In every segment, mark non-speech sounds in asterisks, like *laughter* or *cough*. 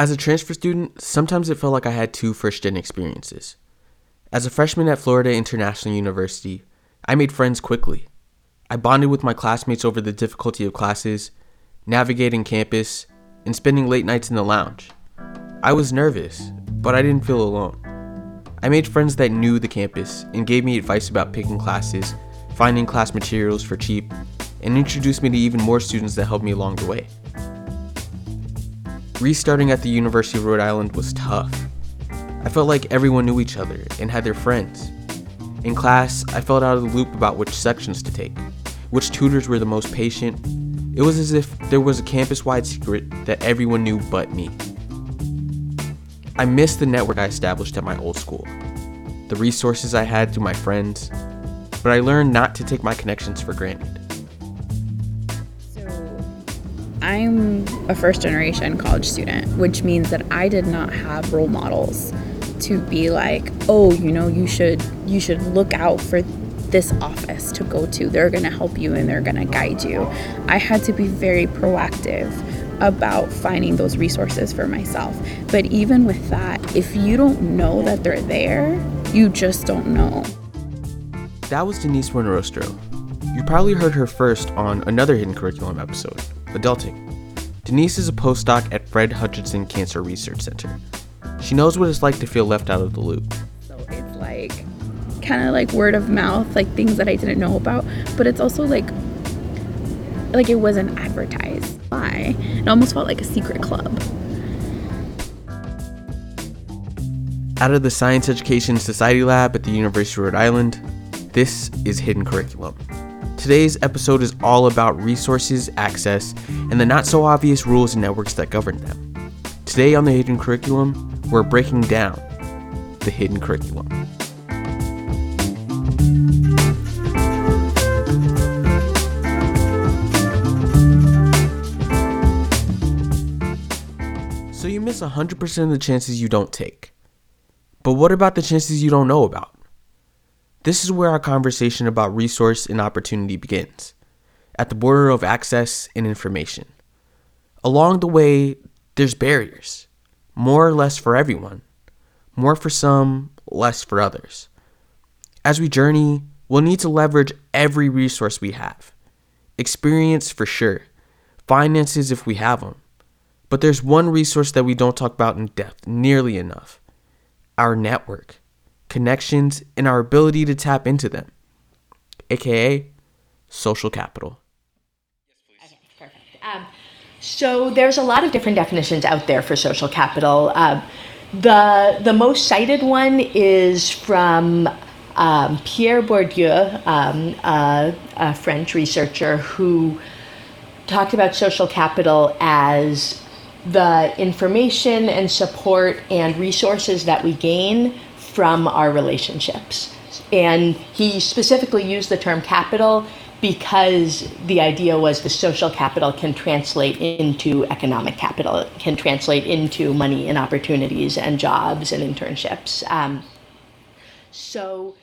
As a transfer student, sometimes it felt like I had two first gen experiences. As a freshman at Florida International University, I made friends quickly. I bonded with my classmates over the difficulty of classes, navigating campus, and spending late nights in the lounge. I was nervous, but I didn't feel alone. I made friends that knew the campus and gave me advice about picking classes, finding class materials for cheap, and introduced me to even more students that helped me along the way. Restarting at the University of Rhode Island was tough. I felt like everyone knew each other and had their friends. In class, I felt out of the loop about which sections to take, which tutors were the most patient. It was as if there was a campus wide secret that everyone knew but me. I missed the network I established at my old school, the resources I had through my friends, but I learned not to take my connections for granted. I'm a first generation college student, which means that I did not have role models to be like, "Oh, you know, you should you should look out for this office to go to. They're going to help you and they're going to guide you." I had to be very proactive about finding those resources for myself. But even with that, if you don't know that they're there, you just don't know. That was Denise Buenrostro. You probably heard her first on another Hidden Curriculum episode, Adulting. Denise is a postdoc at Fred Hutchinson Cancer Research Center. She knows what it's like to feel left out of the loop. So it's like kind of like word of mouth, like things that I didn't know about, but it's also like like it wasn't advertised. Why? It almost felt like a secret club. Out of the Science Education Society Lab at the University of Rhode Island, this is Hidden Curriculum. Today's episode is all about resources, access, and the not so obvious rules and networks that govern them. Today on the Hidden Curriculum, we're breaking down the hidden curriculum. So you miss 100% of the chances you don't take. But what about the chances you don't know about? This is where our conversation about resource and opportunity begins, at the border of access and information. Along the way, there's barriers, more or less for everyone, more for some, less for others. As we journey, we'll need to leverage every resource we have. Experience for sure, finances if we have them. But there's one resource that we don't talk about in depth nearly enough our network, connections, and our ability to tap into them, aka social capital. Okay, perfect. Um, so there's a lot of different definitions out there for social capital. Um, the the most cited one is from um, Pierre Bourdieu, um, a, a French researcher who talked about social capital as the information and support and resources that we gain from our relationships. And he specifically used the term capital because the idea was the social capital can translate into economic capital, it can translate into money and opportunities and jobs and internships. Um, so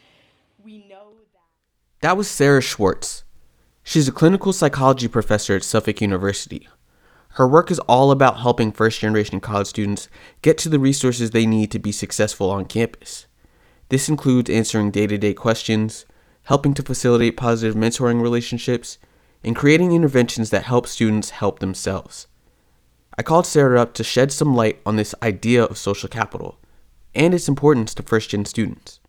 we know that. That was Sarah Schwartz. She's a clinical psychology professor at Suffolk University. Her work is all about helping first generation college students get to the resources they need to be successful on campus. This includes answering day to day questions, helping to facilitate positive mentoring relationships, and creating interventions that help students help themselves. I called Sarah up to shed some light on this idea of social capital and its importance to first gen students.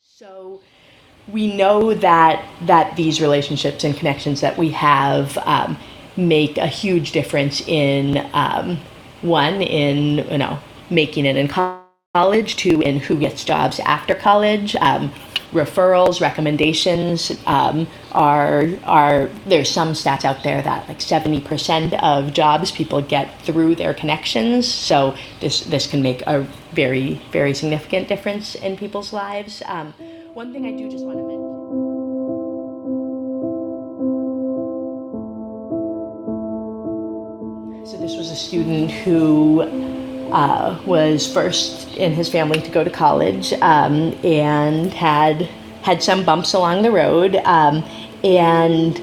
So we know that that these relationships and connections that we have um, make a huge difference in um, one in you know making it in college, two in who gets jobs after college. Um, referrals, recommendations um, are are there's some stats out there that like 70% of jobs people get through their connections. So this this can make a very very significant difference in people's lives. Um, one thing I do just want to mention. A student who uh, was first in his family to go to college um, and had had some bumps along the road. Um, and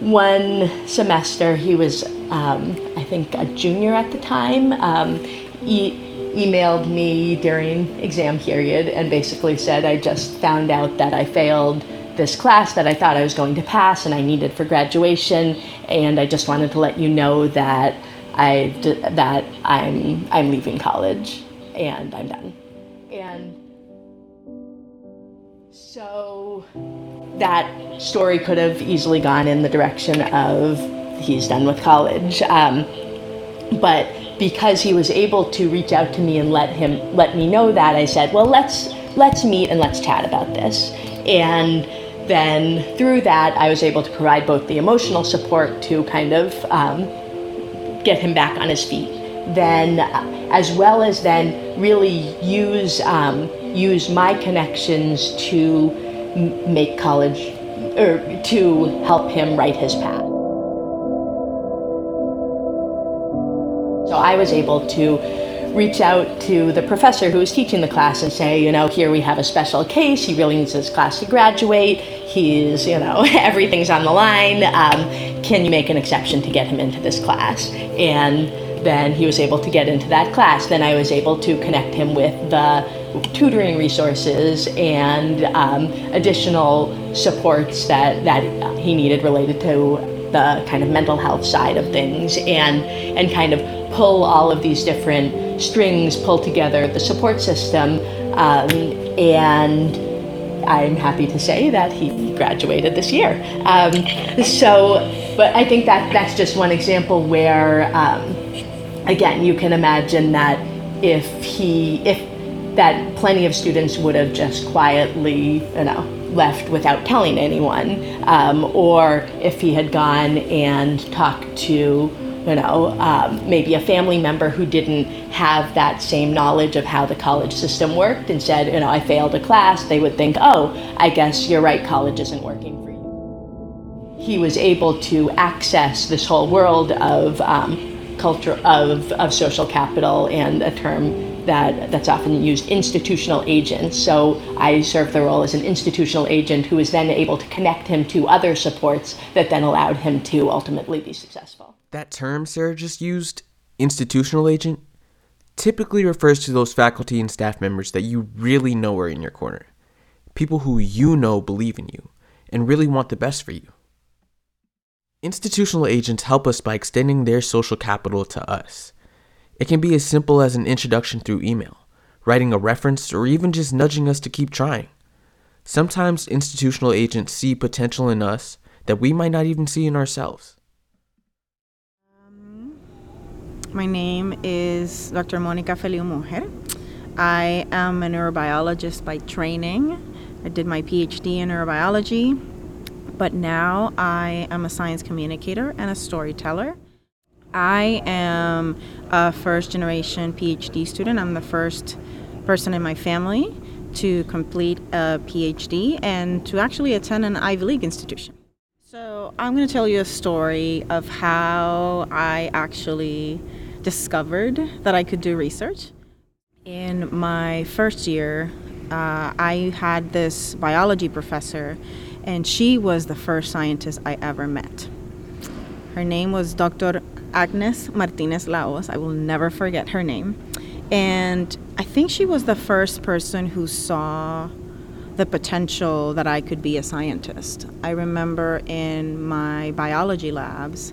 one semester he was um, I think a junior at the time, um, e- emailed me during exam period and basically said I just found out that I failed this class that I thought I was going to pass and I needed for graduation, and I just wanted to let you know that I that I'm I'm leaving college and I'm done. And so that story could have easily gone in the direction of he's done with college. Um, but because he was able to reach out to me and let him let me know that, I said, well, let's let's meet and let's chat about this. And then through that, I was able to provide both the emotional support to kind of um, get him back on his feet, then uh, as well as then really use um, use my connections to m- make college or to help him write his path. So I was able to reach out to the professor who was teaching the class and say, you know, here we have a special case. He really needs this class to graduate. He's, you know, *laughs* everything's on the line. Um, can you make an exception to get him into this class? And then he was able to get into that class. Then I was able to connect him with the tutoring resources and um, additional supports that, that he needed related to the kind of mental health side of things and and kind of pull all of these different strings pull together the support system um, and I'm happy to say that he graduated this year. Um, so, but I think that that's just one example where, um, again, you can imagine that if he, if that plenty of students would have just quietly, you know, left without telling anyone, um, or if he had gone and talked to you know, um, maybe a family member who didn't have that same knowledge of how the college system worked and said, you know, I failed a class, they would think, oh, I guess you're right, college isn't working for you. He was able to access this whole world of um, culture, of, of social capital, and a term that, that's often used, institutional agents. So I served the role as an institutional agent who was then able to connect him to other supports that then allowed him to ultimately be successful. That term Sarah just used, institutional agent, typically refers to those faculty and staff members that you really know are in your corner. People who you know believe in you and really want the best for you. Institutional agents help us by extending their social capital to us. It can be as simple as an introduction through email, writing a reference, or even just nudging us to keep trying. Sometimes institutional agents see potential in us that we might not even see in ourselves. My name is Dr. Monica Feliú Mójer. I am a neurobiologist by training. I did my PhD in neurobiology, but now I am a science communicator and a storyteller. I am a first generation PhD student. I'm the first person in my family to complete a PhD and to actually attend an Ivy League institution. So, I'm going to tell you a story of how I actually discovered that I could do research. In my first year, uh, I had this biology professor, and she was the first scientist I ever met. Her name was Dr. Agnes Martinez Laos. I will never forget her name. And I think she was the first person who saw the potential that I could be a scientist. I remember in my biology labs,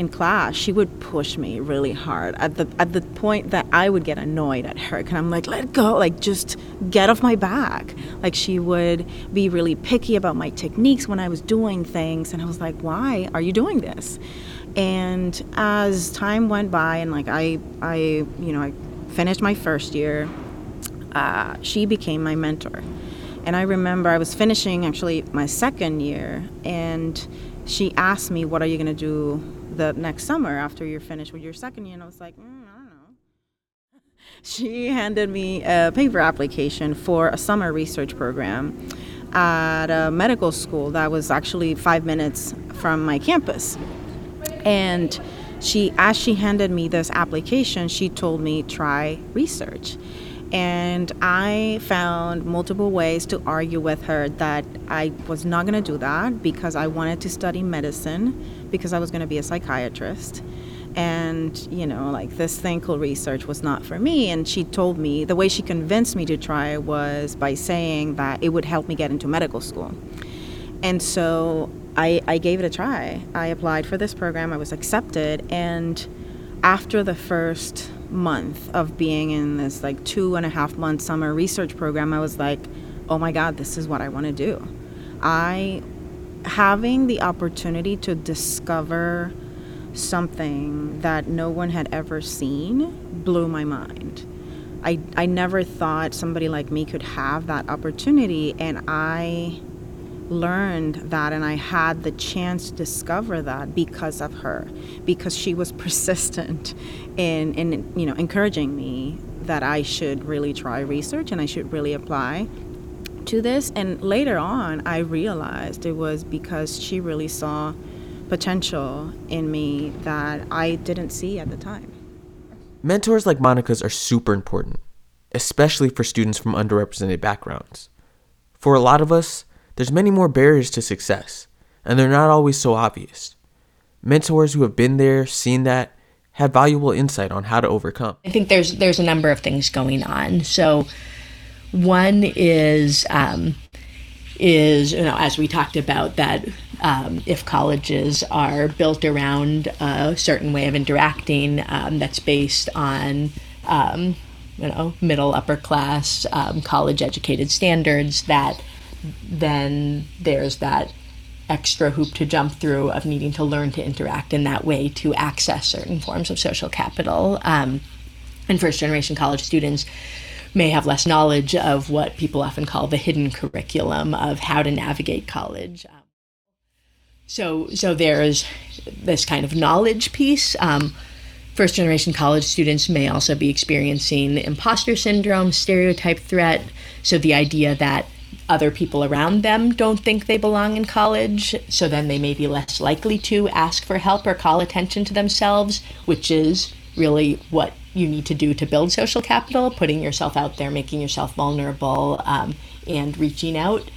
in class, she would push me really hard at the at the point that I would get annoyed at her. And I'm like, let go, like just get off my back. Like she would be really picky about my techniques when I was doing things, and I was like, why are you doing this? And as time went by, and like I I you know I finished my first year, uh, she became my mentor. And I remember I was finishing actually my second year, and she asked me, "What are you gonna do the next summer after you're finished with your second year?" And I was like, mm, "I don't know." *laughs* She handed me a paper application for a summer research program at a medical school that was actually five minutes from my campus, and she, as she handed me this application, she told me try research. And I found multiple ways to argue with her that I was not going to do that because I wanted to study medicine because I was going to be a psychiatrist. And, you know, like this thing called research was not for me. And she told me the way she convinced me to try was by saying that it would help me get into medical school. And so I, I gave it a try. I applied for this program, I was accepted. And after the first month of being in this like two and a half month summer research program, I was like, oh my God, this is what I want to do. I, having the opportunity to discover something that no one had ever seen blew my mind. I, I never thought somebody like me could have that opportunity, and I learned that and I had the chance to discover that because of her because she was *laughs* persistent in in you know encouraging me that I should really try research and I should really apply to this and later on I realized it was because she really saw potential in me that I didn't see at the time. Mentors like Monica's are super important, especially for students from underrepresented backgrounds. For a lot of us, there's many more barriers to success, and they're not always so obvious. Mentors who have been there, seen that, have valuable insight on how to overcome. I think there's there's a number of things going on. So one is um, is you know as we talked about that um, if colleges are built around a certain way of interacting um, that's based on um, you know middle upper class um, college educated standards that then there's that extra hoop to jump through of needing to learn to interact in that way to access certain forms of social capital. Um, and first generation college students may have less knowledge of what people often call the hidden curriculum of how to navigate college. Um, so, so there's this kind of knowledge piece. Um, first generation college students may also be experiencing imposter syndrome, stereotype threat. So, the idea that other people around them don't think they belong in college, so then they may be less likely to ask for help or call attention to themselves, which is really what you need to do to build social capital, putting yourself out there, making yourself vulnerable, um, and reaching out.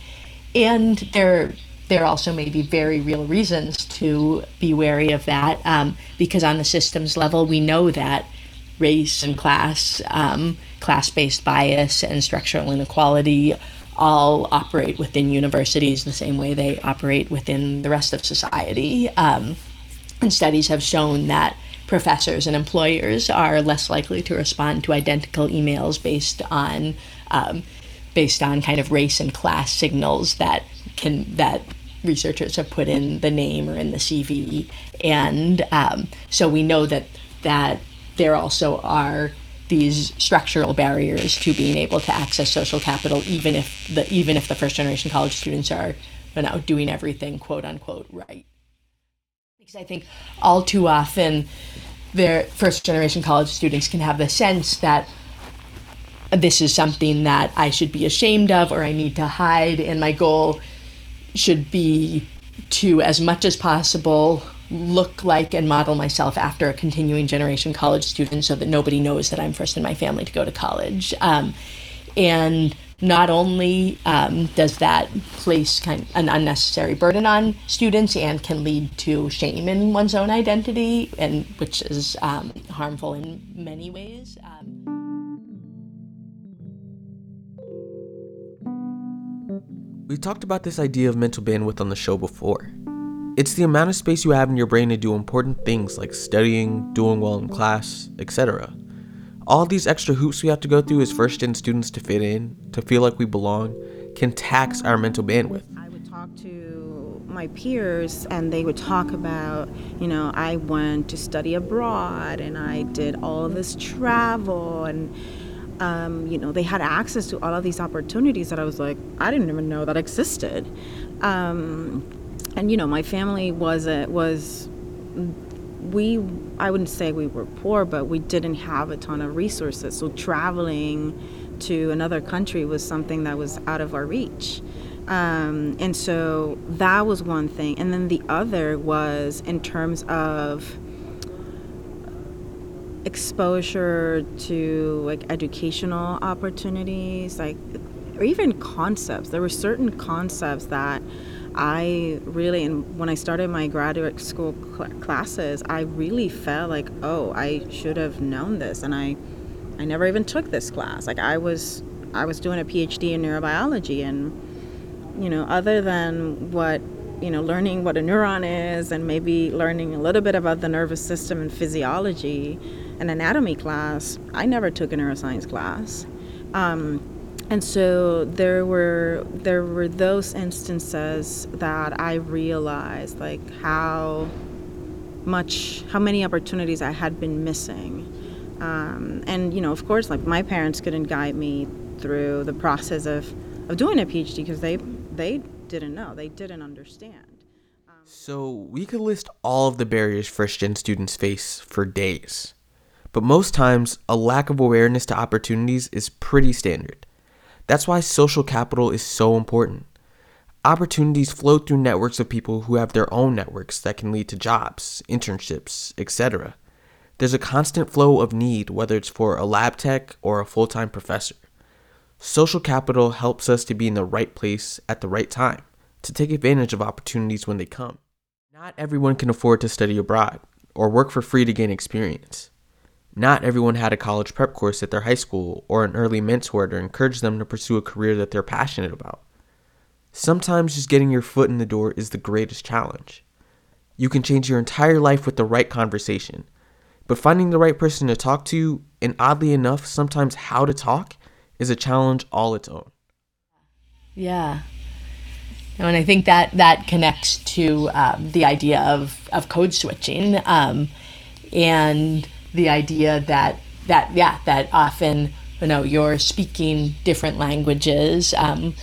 And there, there also may be very real reasons to be wary of that, um, because on the systems level, we know that race and class, um, class-based bias, and structural inequality all operate within universities the same way they operate within the rest of society. Um, and studies have shown that professors and employers are less likely to respond to identical emails based on um, based on kind of race and class signals that can that researchers have put in the name or in the CV, and um, so we know that that there also are these structural barriers to being able to access social capital, even if the even if the first generation college students are you know doing everything quote unquote right. Because I think all too often, their first generation college students can have the sense that this is something that I should be ashamed of or I need to hide, and my goal should be to, as much as possible, look like and model myself after a continuing generation college student so that nobody knows that I'm first in my family to go to college. Um, and not only um, does that place kind of an unnecessary burden on students and can lead to shame in one's own identity, and which is um, harmful in many ways. Um, we talked about this idea of mental bandwidth on the show before. It's the amount of space you have in your brain to do important things like studying, doing well in class, etc. All these extra hoops we have to go through as first gen students to fit in, to feel like we belong, can tax our mental bandwidth. I would talk to my peers and they would talk about, you know, I went to study abroad and I did all this travel and um, you know, they had access to all of these opportunities that I was like, I didn't even know that existed. Um, and you know my family was a, was we I wouldn't say we were poor, but we didn't have a ton of resources. So traveling to another country was something that was out of our reach. Um, and so that was one thing. And then the other was in terms of exposure to like educational opportunities, like or even concepts. There were certain concepts that I really, and when I started my graduate school cl- classes, I really felt like, oh, I should have known this, and I, I never even took this class. Like I was, I was doing a PhD in neurobiology, and you know, other than what you know, learning what a neuron is, and maybe learning a little bit about the nervous system and physiology, an anatomy class, I never took a neuroscience class. Um, and so there were there were those instances that I realized like how much how many opportunities I had been missing. Um, and you know, of course, like my parents couldn't guide me through the process of, of doing a PhD because they they didn't know, they didn't understand. Um, so we could list all of the barriers first gen students face for days. But most times, a lack of awareness to opportunities is pretty standard. That's why social capital is so important. Opportunities flow through networks of people who have their own networks that can lead to jobs, internships, etc. There's a constant flow of need, whether it's for a lab tech or a full time professor. Social capital helps us to be in the right place at the right time, to take advantage of opportunities when they come. Not everyone can afford to study abroad or work for free to gain experience. Not everyone had a college prep course at their high school or an early mentor to encourage them to pursue a career that they're passionate about. Sometimes just getting your foot in the door is the greatest challenge. You can change your entire life with the right conversation, but finding the right person to talk to, and oddly enough, sometimes how to talk, is a challenge all its own. Yeah. And I think that that connects to um, the idea of, of code switching. Um, and the idea that that yeah that often you know you're speaking different languages um,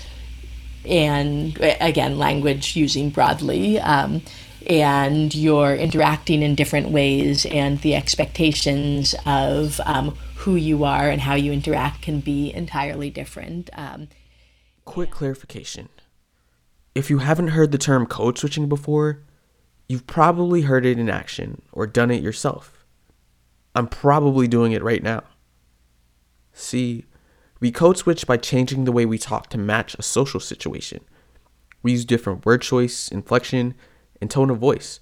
and again language using broadly um, and you're interacting in different ways and the expectations of um, who you are and how you interact can be entirely different um, quick clarification. If you haven't heard the term code switching before you've probably heard it in action or done it yourself I'm probably doing it right now. See, we code switch by changing the way we talk to match a social situation. We use different word choice, inflection, and tone of voice,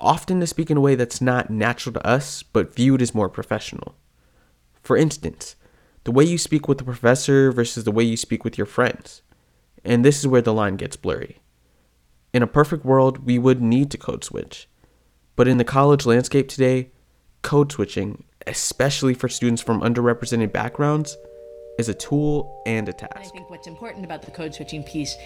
often to speak in a way that's not natural to us but viewed as more professional. For instance, the way you speak with the professor versus the way you speak with your friends. And this is where the line gets blurry. In a perfect world, we would need to code switch. But in the college landscape today, code switching, especially for students from underrepresented backgrounds, is a tool and a task. I think what's important about the code switching piece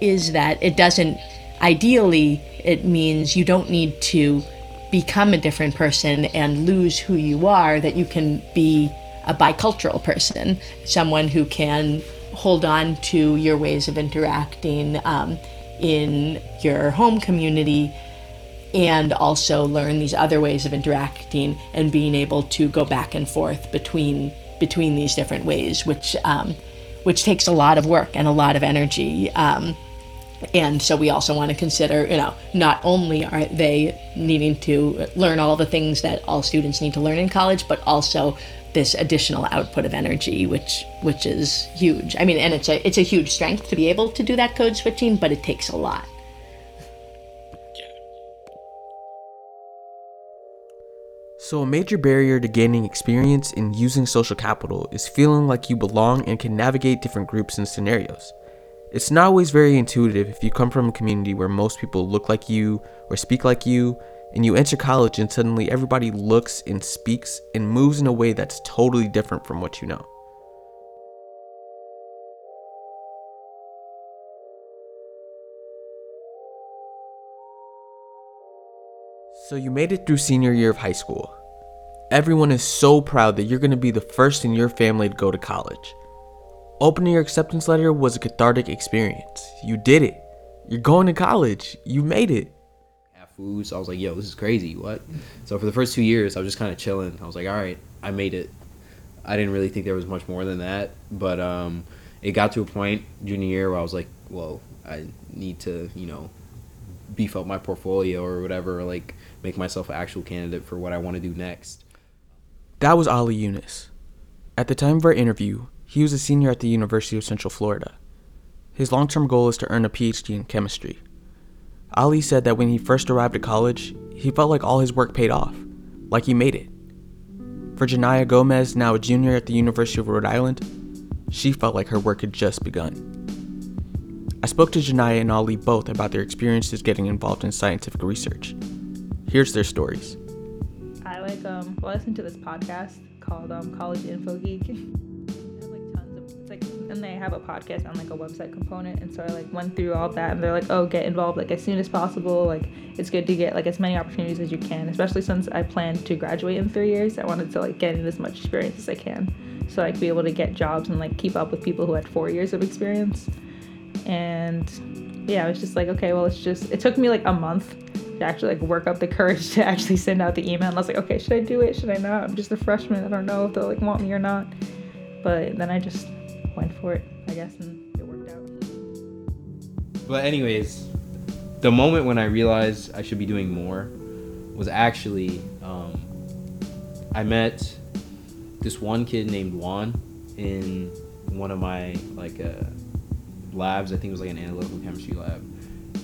is that it doesn't, ideally, it means you don't need to become a different person and lose who you are, that you can be a bicultural person, someone who can hold on to your ways of interacting um, in your home community and also learn these other ways of interacting and being able to go back and forth between between these different ways, which um, which takes a lot of work and a lot of energy. Um, and so we also want to consider, you know, not only are they needing to learn all the things that all students need to learn in college, but also this additional output of energy, which which is huge. I mean, and it's a it's a huge strength to be able to do that code switching, but it takes a lot. So, a major barrier to gaining experience in using social capital is feeling like you belong and can navigate different groups and scenarios. It's not always very intuitive if you come from a community where most people look like you or speak like you, and you enter college and suddenly everybody looks and speaks and moves in a way that's totally different from what you know. So, you made it through senior year of high school. Everyone is so proud that you're going to be the first in your family to go to college. Opening your acceptance letter was a cathartic experience. You did it. You're going to college. You made it. Have food, so I was like, yo, this is crazy. What? So for the first two years, I was just kind of chilling. I was like, all right, I made it. I didn't really think there was much more than that, but um, it got to a point junior year where I was like, well, I need to, you know, beef up my portfolio or whatever, or like make myself an actual candidate for what I want to do next. That was Ali Yunus. At the time of our interview, he was a senior at the University of Central Florida. His long term goal is to earn a PhD in chemistry. Ali said that when he first arrived at college, he felt like all his work paid off, like he made it. For Janaya Gomez, now a junior at the University of Rhode Island, she felt like her work had just begun. I spoke to Janaya and Ali both about their experiences getting involved in scientific research. Here's their stories. Um well I listen to this podcast called um College Info Geek. *laughs* Like and they have a podcast on like a website component and so I like went through all that and they're like, Oh, get involved like as soon as possible. Like it's good to get like as many opportunities as you can, especially since I plan to graduate in three years. I wanted to like get in as much experience as I can. So I could be able to get jobs and like keep up with people who had four years of experience. And yeah, I was just like, okay, well it's just it took me like a month to actually like work up the courage to actually send out the email. And I was like, okay, should I do it? Should I not? I'm just a freshman. I don't know if they'll like want me or not. But then I just went for it, I guess, and it worked out. But anyways, the moment when I realized I should be doing more was actually um, I met this one kid named Juan in one of my like uh, labs. I think it was like an analytical chemistry lab,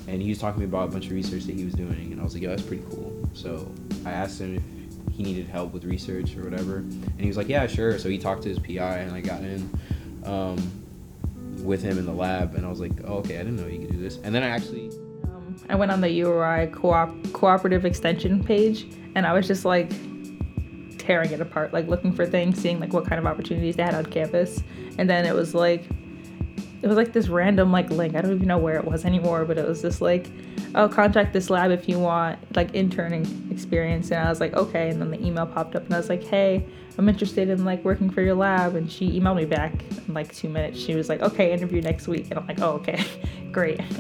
and he was talking to me about a bunch of research that he was doing, and I was like, "Yo, that's pretty cool." So I asked him if he needed help with research or whatever, and he was like, "Yeah, sure." So he talked to his PI, and I got in. Um, with him in the lab, and I was like, oh, okay, I didn't know you could do this. And then I actually Um, I went on the URI co-op cooperative extension page, and I was just like tearing it apart, like looking for things, seeing like what kind of opportunities they had on campus, and then it was like it was like this random like link. I don't even know where it was anymore, but it was just like, oh, contact this lab if you want like interning experience. And I was like, okay. And then the email popped up, and I was like, hey, I'm interested in like working for your lab. And she emailed me back in like two minutes. She was like, okay, interview next week. And I'm like, oh, okay, *laughs* great. *laughs*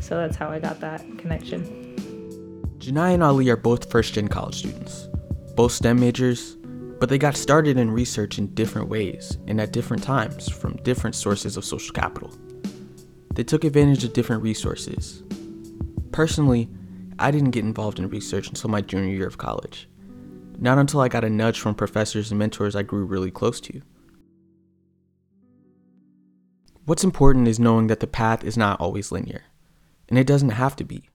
So that's how I got that connection. Janai and Ali are both first gen college students, both STEM majors, but they got started in research in different ways and at different times from different sources of social capital. They took advantage of different resources. Personally, I didn't get involved in research until my junior year of college, not until I got a nudge from professors and mentors I grew really close to. What's important is knowing that the path is not always linear, and it doesn't have to be.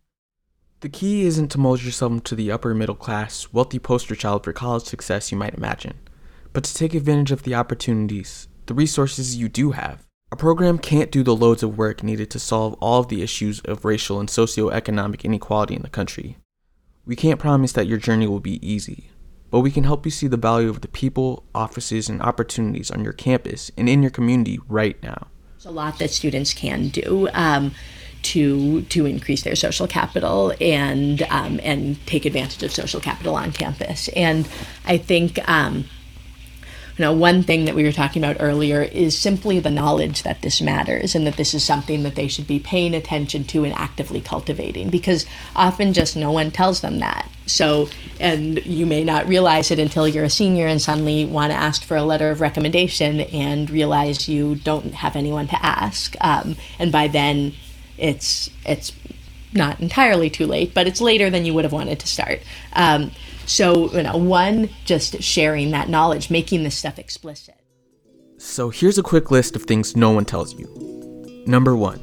The key isn't to mold yourself into the upper middle class, wealthy poster child for college success you might imagine, but to take advantage of the opportunities, the resources you do have. A program can't do the loads of work needed to solve all of the issues of racial and socioeconomic inequality in the country. We can't promise that your journey will be easy, but we can help you see the value of the people, offices, and opportunities on your campus and in your community right now. There's a lot that students can do. Um, to to increase their social capital and um, and take advantage of social capital on campus. And I think um, you know one thing that we were talking about earlier is simply the knowledge that this matters and that this is something that they should be paying attention to and actively cultivating because often just no one tells them that. So and you may not realize it until you're a senior and suddenly want to ask for a letter of recommendation and realize you don't have anyone to ask. Um, and by then it's it's not entirely too late, but it's later than you would have wanted to start. Um, so you know, one, just sharing that knowledge, making this stuff explicit. So here's a quick list of things no one tells you. Number one,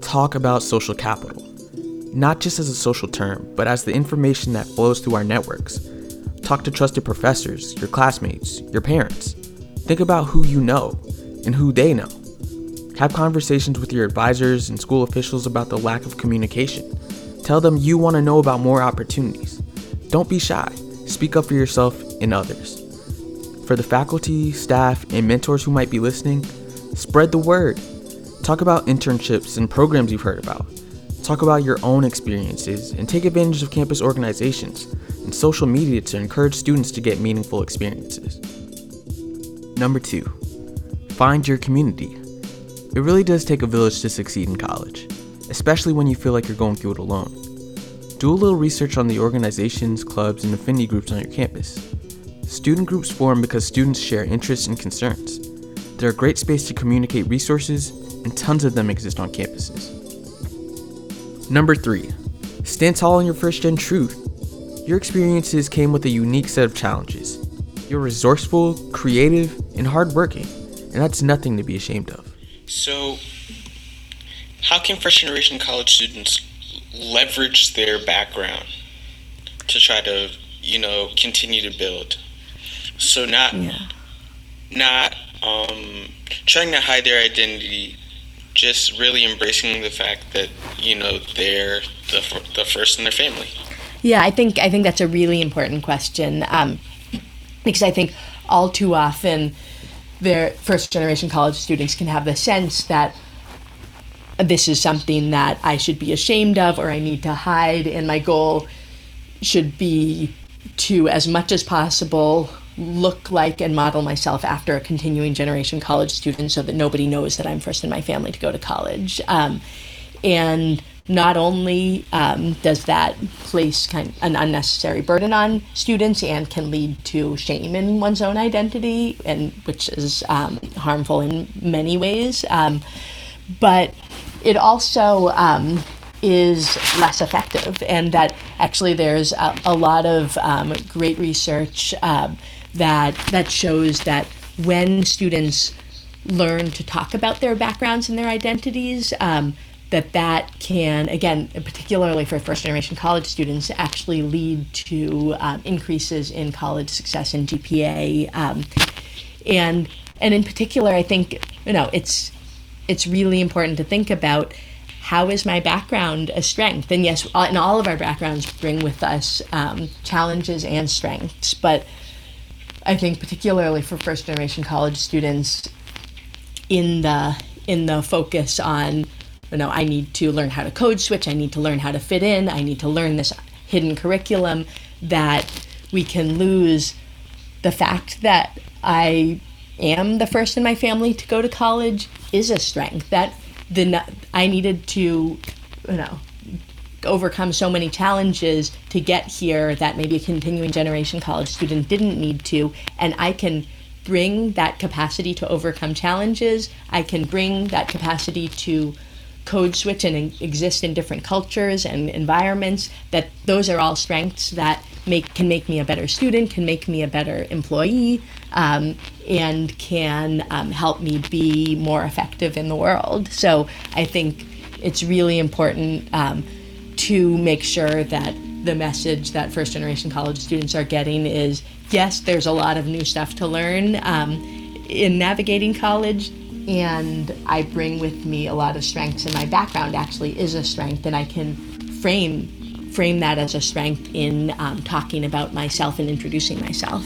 talk about social capital. Not just as a social term, but as the information that flows through our networks. Talk to trusted professors, your classmates, your parents. Think about who you know and who they know. Have conversations with your advisors and school officials about the lack of communication. Tell them you want to know about more opportunities. Don't be shy. Speak up for yourself and others. For the faculty, staff, and mentors who might be listening, spread the word. Talk about internships and programs you've heard about. Talk about your own experiences and take advantage of campus organizations and social media to encourage students to get meaningful experiences. Number two, find your community. It really does take a village to succeed in college, especially when you feel like you're going through it alone. Do a little research on the organizations, clubs, and affinity groups on your campus. Student groups form because students share interests and concerns. They're a great space to communicate resources, and tons of them exist on campuses. Number three, stand tall in your first gen truth. Your experiences came with a unique set of challenges. You're resourceful, creative, and hardworking, and that's nothing to be ashamed of. So, how can first generation college students leverage their background to try to, you know, continue to build. So not Yeah. not um, trying to hide their identity, just really embracing the fact that you know they're the, the first in their family. Yeah, I think I think that's a really important question um, because I think all too often, their first generation college students can have the sense that this is something that I should be ashamed of or I need to hide, and my goal should be to, as much as possible, look like and model myself after a continuing generation college student so that nobody knows that I'm first in my family to go to college. Um, and not only um, does that place kind an unnecessary burden on students and can lead to shame in one's own identity, and which is um, harmful in many ways, um, but it also um, is less effective, and that actually there's a, a lot of um, great research um, that that shows that when students learn to talk about their backgrounds and their identities, that that can again, particularly for first generation college students, actually lead to um, increases in college success and GPA, um, and and in particular, I think you know it's it's really important to think about how is my background a strength? And yes and all of our backgrounds bring with us um, challenges and strengths but i think particularly for first generation college students in the in the focus on you know i need to learn how to code switch i need to learn how to fit in i need to learn this hidden curriculum that we can lose the fact that i am the first in my family to go to college is a strength that the i needed to you know overcome so many challenges to get here that maybe a continuing generation college student didn't need to. And i can bring that capacity to overcome challenges. I can bring that capacity to code switch and exist in different cultures and environments that those are all strengths that make can make me a better student can make me a better employee um, and can um, help me be more effective in the world. So i think it's really important um, to make sure that the message that first generation college students are getting is yes there's a lot of new stuff to learn um, in navigating college and i bring with me a lot of strengths and my background actually is a strength and i can frame frame that as a strength in um, talking about myself and introducing myself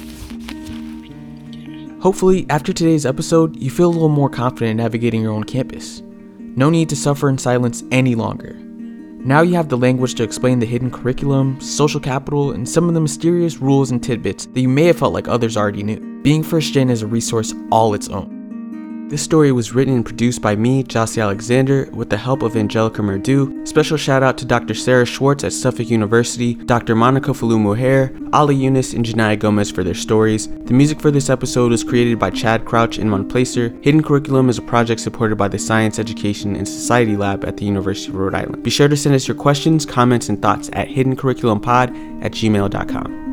Hopefully, after today's episode, you feel a little more confident in navigating your own campus. No need to suffer in silence any longer. Now you have the language to explain the hidden curriculum, social capital, and some of the mysterious rules and tidbits that you may have felt like others already knew. Being First Gen is a resource all its own. This story was written and produced by me, Jossie Alexander, with the help of Angelica Merdu. Special shout out to Dr. Sarah Schwartz at Suffolk University, Dr. Monica Feliú Mójer, Ali Yunus, and Janaya Gomez for their stories. The music for this episode was created by Chad Crouch and Monplaisir. Hidden Curriculum is a project supported by the Science Education and Society Lab at the University of Rhode Island. Be sure to send us your questions, comments, and thoughts at hiddencurriculumpod at gmail.com.